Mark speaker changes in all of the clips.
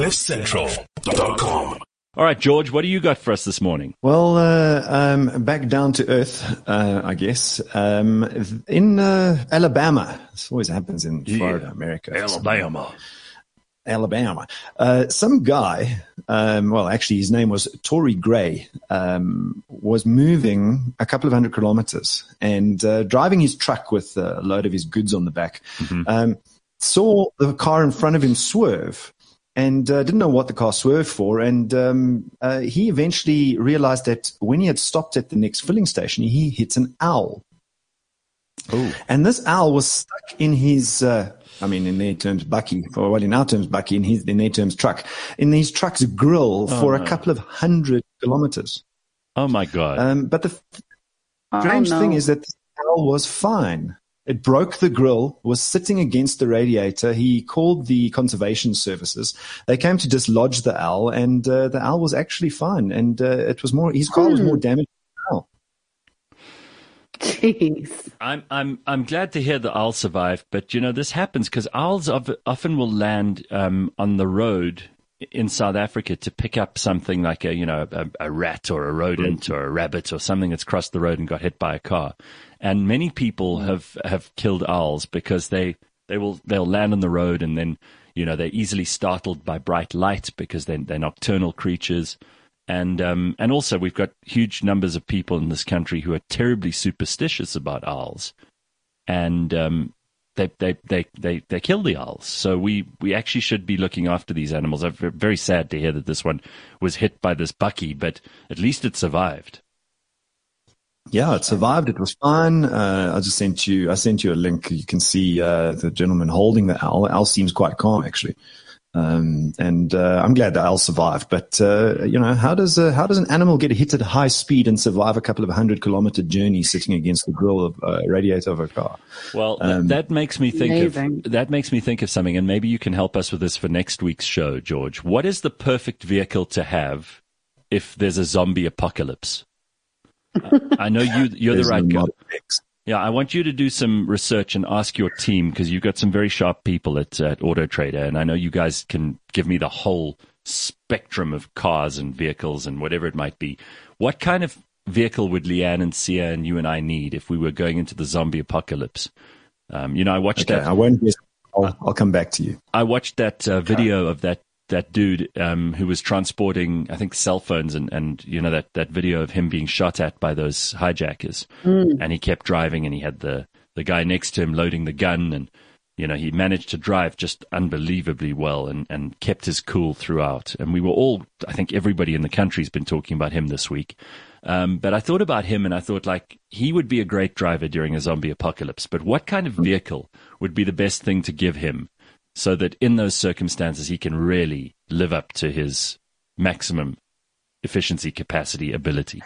Speaker 1: CliffCentral.com.
Speaker 2: All right, George, what do you got for us this morning?
Speaker 3: Well, uh, um, back down to earth, uh, I guess. Um, in uh, Alabama, this always happens in Florida, America.
Speaker 2: Alabama.
Speaker 3: Alabama. Uh, some guy, um, well, actually, his name was Tory Gray, um, was moving a couple of hundred kilometers and uh, driving his truck with a load of his goods on the back. Um, saw the car in front of him swerve and uh, didn't know what the car swerved for. And um, uh, he eventually realized that when he had stopped at the next filling station, he hit an owl.
Speaker 2: Oh.
Speaker 3: And this owl was stuck in his, uh, I mean, in their terms, bucky, or well, in our terms, bucky, in his, in their terms, truck, in his truck's grill for a couple of hundred kilometers.
Speaker 2: Oh my God.
Speaker 3: Um, but the
Speaker 4: Oh,
Speaker 3: strange
Speaker 4: no.
Speaker 3: thing is that the owl was fine. It broke the grill, was sitting against the radiator. He called the conservation services. They came to dislodge the owl, and uh, the owl was actually fine. And uh, it was more, his car was more damaged. than the owl.
Speaker 4: Jeez.
Speaker 2: I'm I'm I'm glad to hear the owl survived, but you know this happens because owls often will land um, on the road in South Africa to pick up something like a you know a, a rat or a rodent or a rabbit or something that's crossed the road and got hit by a car, and many people have have killed owls because they they will they'll land on the road and then you know they're easily startled by bright light because they they're nocturnal creatures. And um, and also we've got huge numbers of people in this country who are terribly superstitious about owls, and um, they, they they they they kill the owls. So we we actually should be looking after these animals. I'm very sad to hear that this one was hit by this bucky, but at least it survived.
Speaker 3: Yeah, it survived. It was fine. Uh, I just sent you. I sent you a link. You can see uh, the gentleman holding the owl. The owl seems quite calm, actually. Um, and uh, I'm glad the owl survived. But uh, you know, how does uh, how does an animal get hit at high speed and survive a couple of hundred kilometer journey sitting against the grill of uh, radiator of a car?
Speaker 2: Well,
Speaker 3: Um,
Speaker 2: that makes me think
Speaker 4: Amazing.
Speaker 2: of that makes me think of something, and maybe you can help us with this for next week's show, George. What is the perfect vehicle to have if there's a zombie apocalypse? I know you you're the right guy.
Speaker 3: Model X.
Speaker 2: Yeah, I want you to do some research and ask your team because you've got some very sharp people at, at Auto Trader, and I know you guys can give me the whole spectrum of cars and vehicles and whatever it might be. What kind of vehicle would Leanne and Sia and you and I need if we were going into the zombie apocalypse? Um, you know, I watched
Speaker 3: Okay,
Speaker 2: that.
Speaker 3: I won't. I'll, I'll come back to you.
Speaker 2: I watched that uh, video of that that dude um, who was transporting, I think, cell phones, and, and you know that that video of him being shot at by those hijackers, and he kept driving, and he had the the guy next to him loading the gun, and you know he managed to drive just unbelievably well, and and kept his cool throughout, and we were all, I think, everybody in the country's been talking about him this week. Um, but I thought about him and I thought like he would be a great driver during a zombie apocalypse. But what kind of vehicle would be the best thing to give him so that in those circumstances he can really live up to his maximum efficiency, capacity, ability?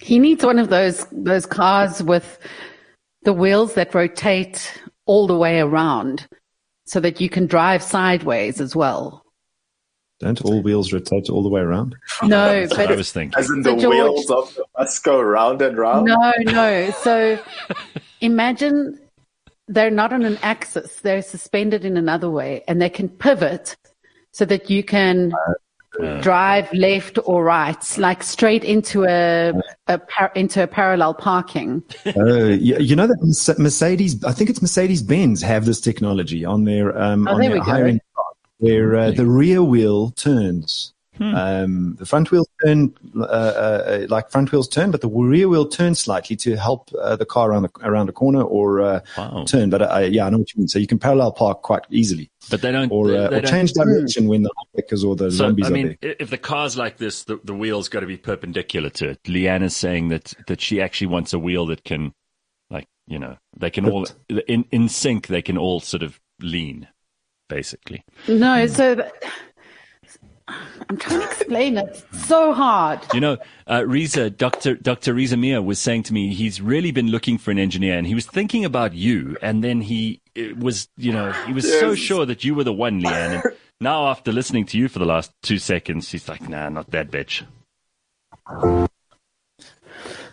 Speaker 4: He needs one of those those cars with the wheels that rotate all the way around so that you can drive sideways as well.
Speaker 3: Don't all wheels rotate all the way around?
Speaker 4: No,
Speaker 2: That's what I
Speaker 4: but
Speaker 2: was thinking.
Speaker 5: As in
Speaker 4: So
Speaker 5: the
Speaker 4: George-
Speaker 5: wheels of the bus go round and round.
Speaker 4: no, no. So imagine they're not on an axis, they're suspended in another way and they can pivot so that you can drive left or right, like straight into a, a par- into a parallel parking.
Speaker 3: Uh, you, you know that Mercedes, I think it's Mercedes Benz, have this technology on their um,
Speaker 4: Oh,
Speaker 3: on their
Speaker 4: we go.
Speaker 3: higher end car, where uh, the rear wheel turns.
Speaker 4: Hmm.
Speaker 3: Um, the front wheels turn uh, uh, like front wheels turn, but the rear wheel turns slightly to help uh, the car around the, around a corner or uh,
Speaker 2: Wow.
Speaker 3: turn. But uh, yeah, I know what you mean. So you can parallel park quite easily,
Speaker 2: But they don't.
Speaker 3: or
Speaker 2: they,
Speaker 3: uh,
Speaker 2: they
Speaker 3: or
Speaker 2: don't-
Speaker 3: change direction when the hijackers or the
Speaker 2: So,
Speaker 3: zombies
Speaker 2: I
Speaker 3: are
Speaker 2: mean,
Speaker 3: there.
Speaker 2: if the car's like this, the, the wheel's got to be perpendicular to it. Leanne is saying that, that she actually wants a wheel that can, like, you know, they can all, in, in sync, they can all sort of lean, basically.
Speaker 4: No, so th- I'm trying to explain it. It's so hard.
Speaker 2: You know, uh, Riza, Dr. Dr. Riza Mia was saying to me, he's really been looking for an engineer and he was thinking about you. And then he was, you know, he was so sure that you were the one, Leanne. And now after listening to you for the last two seconds, he's like, nah, not that bitch.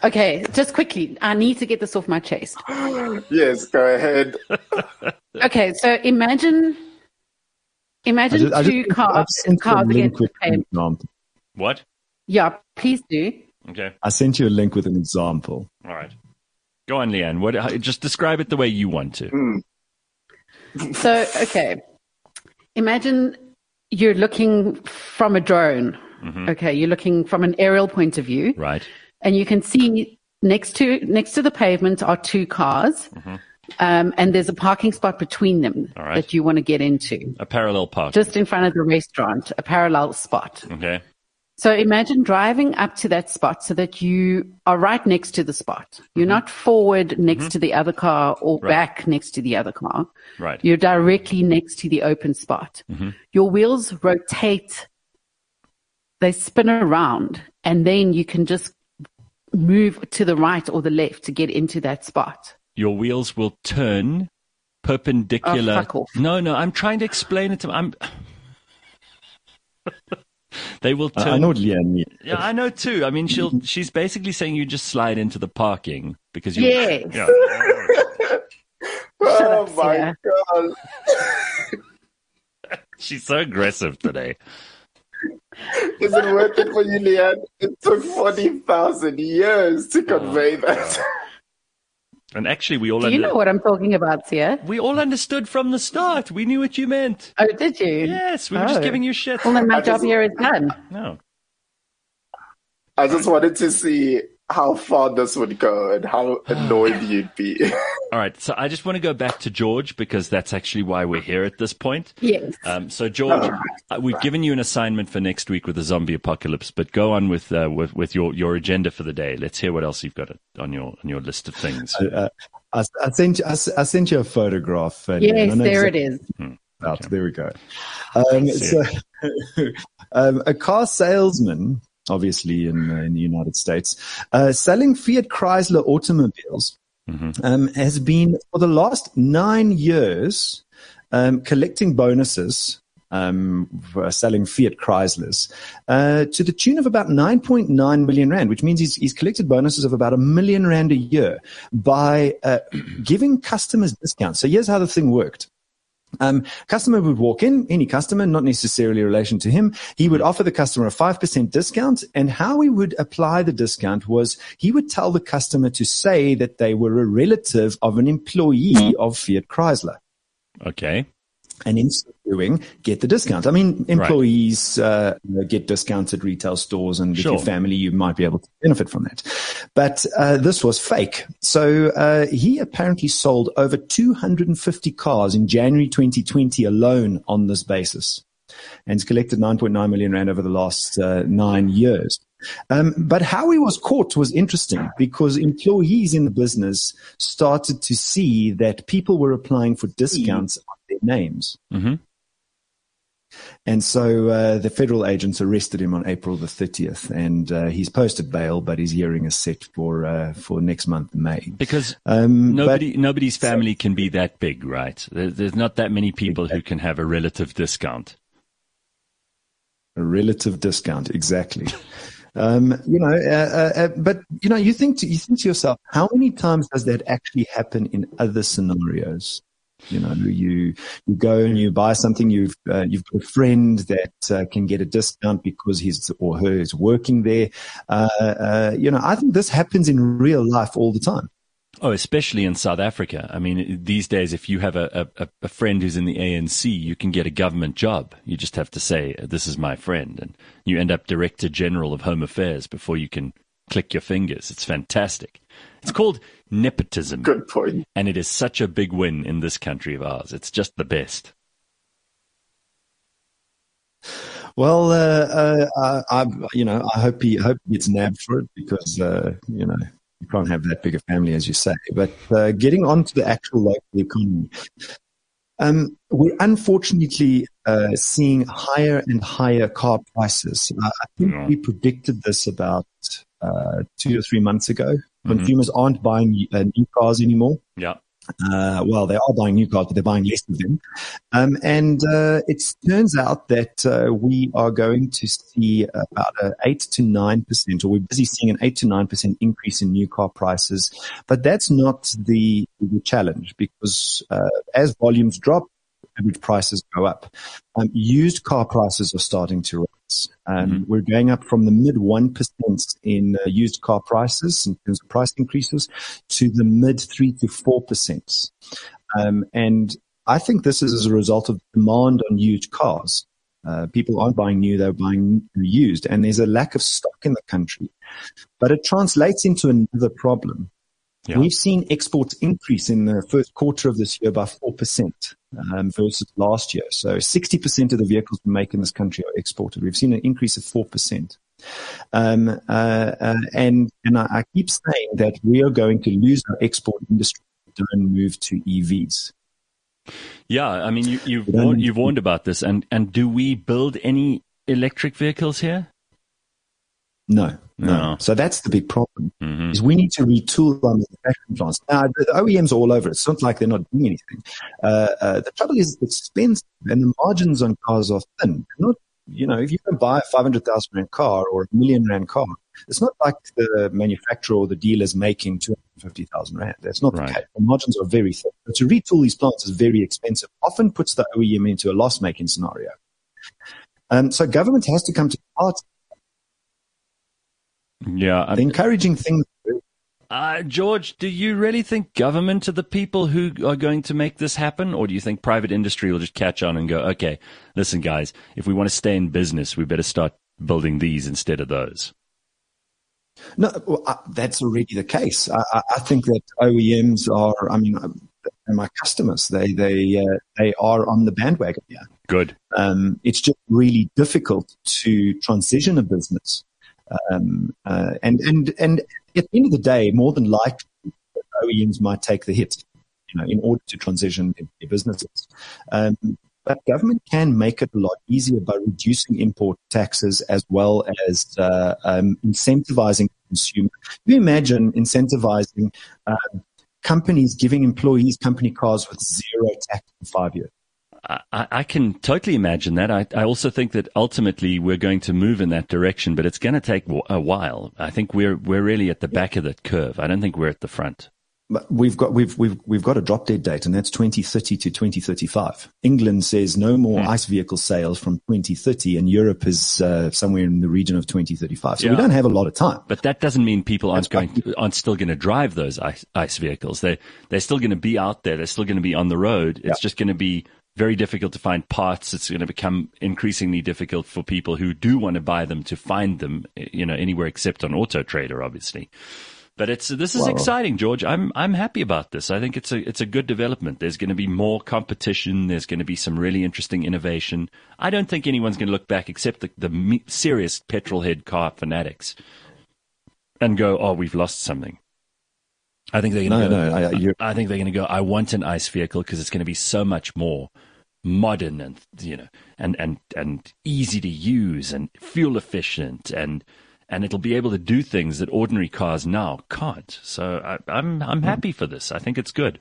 Speaker 4: Okay, just quickly, I need to get this off my chest.
Speaker 5: Yes, go ahead.
Speaker 4: Okay, so imagine, Imagine
Speaker 3: just,
Speaker 4: two
Speaker 3: just,
Speaker 4: cards,
Speaker 3: cards
Speaker 4: against the.
Speaker 2: What?
Speaker 4: Yeah, please do.
Speaker 2: Okay.
Speaker 3: I sent you a link with an example.
Speaker 2: All right. Go on, Leanne. What? Just describe it the way you want to. Mm.
Speaker 4: so, okay. Imagine you're looking from a drone. Mm-hmm. Okay, you're looking from an aerial point of view.
Speaker 2: Right.
Speaker 4: And you can see next to next to the pavement are two cars. Mm-hmm um, and there's a parking spot between them
Speaker 2: right.
Speaker 4: that you want to get into,
Speaker 2: A parallel park.
Speaker 4: just in front of the restaurant, a parallel spot.
Speaker 2: okay.
Speaker 4: So imagine driving up to that spot so that you are right next to the spot. You're mm-hmm. not forward next mm-hmm. to the other car or
Speaker 2: Right.
Speaker 4: back next to the other car.
Speaker 2: Right.
Speaker 4: You're directly next to the open spot. Mm-hmm. Your wheels rotate, they spin around, and then you can just move to the right or the left to get into that spot.
Speaker 2: Your wheels will turn perpendicular.
Speaker 4: Oh, fuck off.
Speaker 2: No, no. I'm trying to explain it to. I'm. they will
Speaker 3: I-
Speaker 2: turn.
Speaker 3: I know what Leanne.
Speaker 2: Yeah, I know too. I mean, she'll. She's basically saying you just slide into the parking because you.
Speaker 4: Yes.
Speaker 2: Yeah.
Speaker 5: Oh
Speaker 4: up,
Speaker 5: my
Speaker 4: Sia.
Speaker 5: god.
Speaker 2: She's so aggressive today.
Speaker 5: Is it worth it for you, Leanne? It took 40,000 years to convey oh, that.
Speaker 2: And actually, we all
Speaker 4: Do you
Speaker 2: under-
Speaker 4: know what I'm talking about, Sia?
Speaker 2: we all understood from the start. We knew what you meant.
Speaker 4: Oh, did you?
Speaker 2: Yes, we were just
Speaker 4: Oh.
Speaker 2: giving you shit.
Speaker 4: Well, then my
Speaker 5: I
Speaker 4: job
Speaker 5: just-
Speaker 4: here is done.
Speaker 2: No.
Speaker 5: I just wanted to see how far this would go and how annoyed you'd be.
Speaker 2: All right. So I just want to go back to George because that's actually why we're here at this point.
Speaker 4: Yes.
Speaker 2: Um, so George, uh, we've given you an assignment for next week with the zombie apocalypse, but go on with uh, with, with your, your agenda for the day. Let's hear what else you've got on your on your list of things.
Speaker 3: Uh, I, I sent you, I, s- I sent you a photograph.
Speaker 4: Yes,
Speaker 3: I know
Speaker 4: there it
Speaker 3: exactly
Speaker 4: is.
Speaker 3: about. There we go. Um, so, um, a car salesman, obviously in, uh, in the United States, uh, selling Fiat Chrysler automobiles, um, has been for the last nine years um, collecting bonuses. Um, selling Fiat Chryslers uh, to the tune of about 9.9 million rand, which means he's, he's collected bonuses of about a million rand a year by uh, giving customers discounts. So here's how the thing worked. Um, customer would walk in, any customer, not necessarily relation to him. He would offer the customer a 5% discount. And how he would apply the discount was he would tell the customer to say that they were a relative of an employee of Fiat Chrysler.
Speaker 2: Okay.
Speaker 3: And in so doing, get the discount. I mean, employees uh, get discounts at retail stores, and
Speaker 2: Sure.
Speaker 3: if your family, you might be able to benefit from that. But uh, this was fake. So uh, he apparently sold over 250 cars in January 2020 alone on this basis, and collected 9.9 million rand over the last uh, nine years. Um, but how he was caught was interesting because employees in the business started to see that people were applying for discounts names.
Speaker 2: hmm
Speaker 3: And so uh, the federal agents arrested him on April the 30th, and uh, he's posted bail, but his hearing is set for uh, for next month, May.
Speaker 2: Because
Speaker 3: Um,
Speaker 2: nobody nobody's family can be that big, right? There, there's not that many people who can have a relative discount.
Speaker 3: A relative discount, exactly. Um, you know, uh, uh, uh, but you know, you think to, you think to yourself, how many times does that actually happen in other scenarios? You know, you you go and you buy something. You've uh, you've got a friend that uh, can get a discount because his or her is working there. Uh, uh, you know, I think this happens in real life all the time.
Speaker 2: Oh, especially in South Africa. I mean, these days, if you have a, a, a friend who's in the ANC, you can get a government job. You just have to say, "This is my friend," and you end up Director General of Home Affairs before you can click your fingers. It's fantastic. It's called nepotism.
Speaker 5: Good point.
Speaker 2: And it is such a big win in this country of ours. It's just the best.
Speaker 3: Well, uh, uh, I, I, you know, I hope he hope he gets nabbed for it because uh, you know you can't have that big a family as you say. But uh, getting on to the actual local economy, um, we're unfortunately uh, seeing higher and higher car prices. Uh, I think
Speaker 2: Yeah.
Speaker 3: we predicted this about uh, two or three months ago. Consumers aren't buying uh, new cars anymore.
Speaker 2: Yeah.
Speaker 3: Uh, well, they are buying new cars, but they're buying less of them. Um, and uh, it turns out that uh, we are going to see about an eight to nine percent, or we're busy seeing an eight to nine percent increase in new car prices. But that's not the the challenge because uh, as volumes drop, average prices go up. Um, used car prices are starting to rise. Um,
Speaker 2: Mhm.
Speaker 3: We're going up from the mid 1% in uh, used car prices in terms of price increases to the mid 3 to 4%. Um, and I think this is as a result of demand on used cars. Uh, people aren't buying new, they're buying used, and there's a lack of stock in the country. But it translates into another problem.
Speaker 2: Yeah.
Speaker 3: We've seen exports increase in the first quarter of this year by 4% um, versus last year. So 60% of the vehicles we make in this country are exported. We've seen an increase of 4%. Um, uh, uh, and and I, I keep saying that we are going to lose our export industry if we don't move to EVs.
Speaker 2: Yeah, I mean, you, you've warned, you've warned about this, and and do we build any electric vehicles here?
Speaker 3: No, no.
Speaker 2: No.
Speaker 3: So that's the big problem.
Speaker 2: hmm
Speaker 3: is we need to retool our manufacturing plants. Now, the OEMs are all over it. It's not like they're not doing anything. Uh, uh, the trouble is it's expensive and the margins on cars are thin. Not, you know, if you can buy a 500,000 rand car or a million rand car, it's not like the manufacturer or the dealer's making 250,000 rand. That's not
Speaker 2: Right.
Speaker 3: the case. The margins are very thin. But to retool these plants is very expensive, often puts the OEM into a loss making scenario. Um, so government has to come to the party.
Speaker 2: Yeah, I'm,
Speaker 3: encouraging thing
Speaker 2: uh, George, do you really think government are the people who are going to make this happen, or do you think private industry will just catch on and go, okay, listen, guys, if we want to stay in business, we better start building these instead of those?
Speaker 3: No, well, uh, that's already the case. I, I- I think that OEMs are. I mean, they're my customers. They they uh, they are on the bandwagon. Yeah,
Speaker 2: Good.
Speaker 3: um, it's just really difficult to transition a business. Um, uh, and and and at the end of the day, more than likely, OEMs might take the hit, you know, in order to transition their, their businesses. Um, but government can make it a lot easier by reducing import taxes as well as uh, um, incentivizing consumers. You imagine incentivizing um, companies giving employees company cars with zero tax in five years?
Speaker 2: I, I can totally imagine that. I, I also think that ultimately we're going to move in that direction, but it's going to take a while. I think we're we're really at the back of that curve. I don't think we're at the front.
Speaker 3: But we've got we've we've we've got a drop dead date, and that's 2030 to 2035. England says no more
Speaker 2: Hmm.
Speaker 3: ICE vehicle sales from 2030, and Europe is uh, somewhere in the region of 2035. So
Speaker 2: Yeah.
Speaker 3: we don't have a lot of time.
Speaker 2: But that doesn't mean people aren't
Speaker 3: That's
Speaker 2: going to, aren't still going to drive those ice, ice vehicles. They they're still going to be out there. They're still going to be on the road. It's just going to be very difficult to find parts. It's going to become increasingly difficult for people who do want to buy them to find them. You know, anywhere except on Auto Trader, obviously. But it's this is
Speaker 3: Well-
Speaker 2: exciting, George. I'm I'm happy about this. I think it's a it's a good development. There's going to be more competition. There's going to be some really interesting innovation. I don't think anyone's going to look back except the, the serious petrol head car fanatics and go, "Oh, we've lost something." I think they're
Speaker 3: No,
Speaker 2: going to
Speaker 3: no,
Speaker 2: go.
Speaker 3: I- you're-
Speaker 2: I think they're going to go. I want an ice vehicle because it's going to be so much more modern and you know and and and easy to use and fuel efficient and and it'll be able to do things that ordinary cars now can't. So I, I'm I'm happy for this. I think it's good.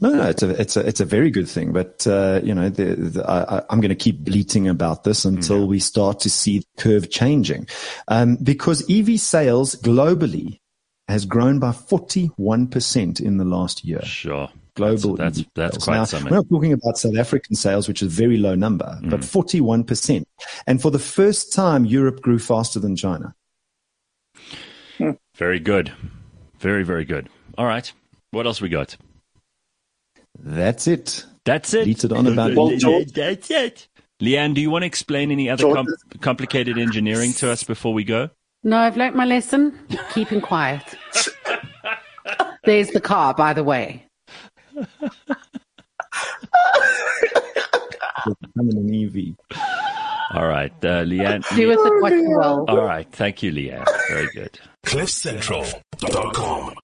Speaker 3: No, no, it's a it's a it's a very good thing. But uh, you know, the, the, I, I'm going to keep bleating about this until we start to see the curve changing, um, because EV sales globally has grown by 41 percent in the last year.
Speaker 2: Sure.
Speaker 3: Global.
Speaker 2: That's
Speaker 3: EV
Speaker 2: that's
Speaker 3: sales.
Speaker 2: quite
Speaker 3: now,
Speaker 2: something.
Speaker 3: We're not talking about South African sales, which is a very low number, but
Speaker 2: Mm.
Speaker 3: 41%. And for the first time, Europe grew faster than China.
Speaker 2: Very good. Very very good. All right. What else we got?
Speaker 3: That's it.
Speaker 2: That's it.
Speaker 3: Bleated on about
Speaker 5: Well, George-
Speaker 2: That's it. Leanne, do you want to explain any other com- complicated engineering to us before we go?
Speaker 4: No, I've learnt my lesson. Keeping quiet. There's the car, by the way.
Speaker 3: Becoming an EV.
Speaker 2: All right, uh, Leanne.
Speaker 4: Do with it what you will.
Speaker 2: All right, thank you, Leanne. Very good.
Speaker 1: CliffCentral.com.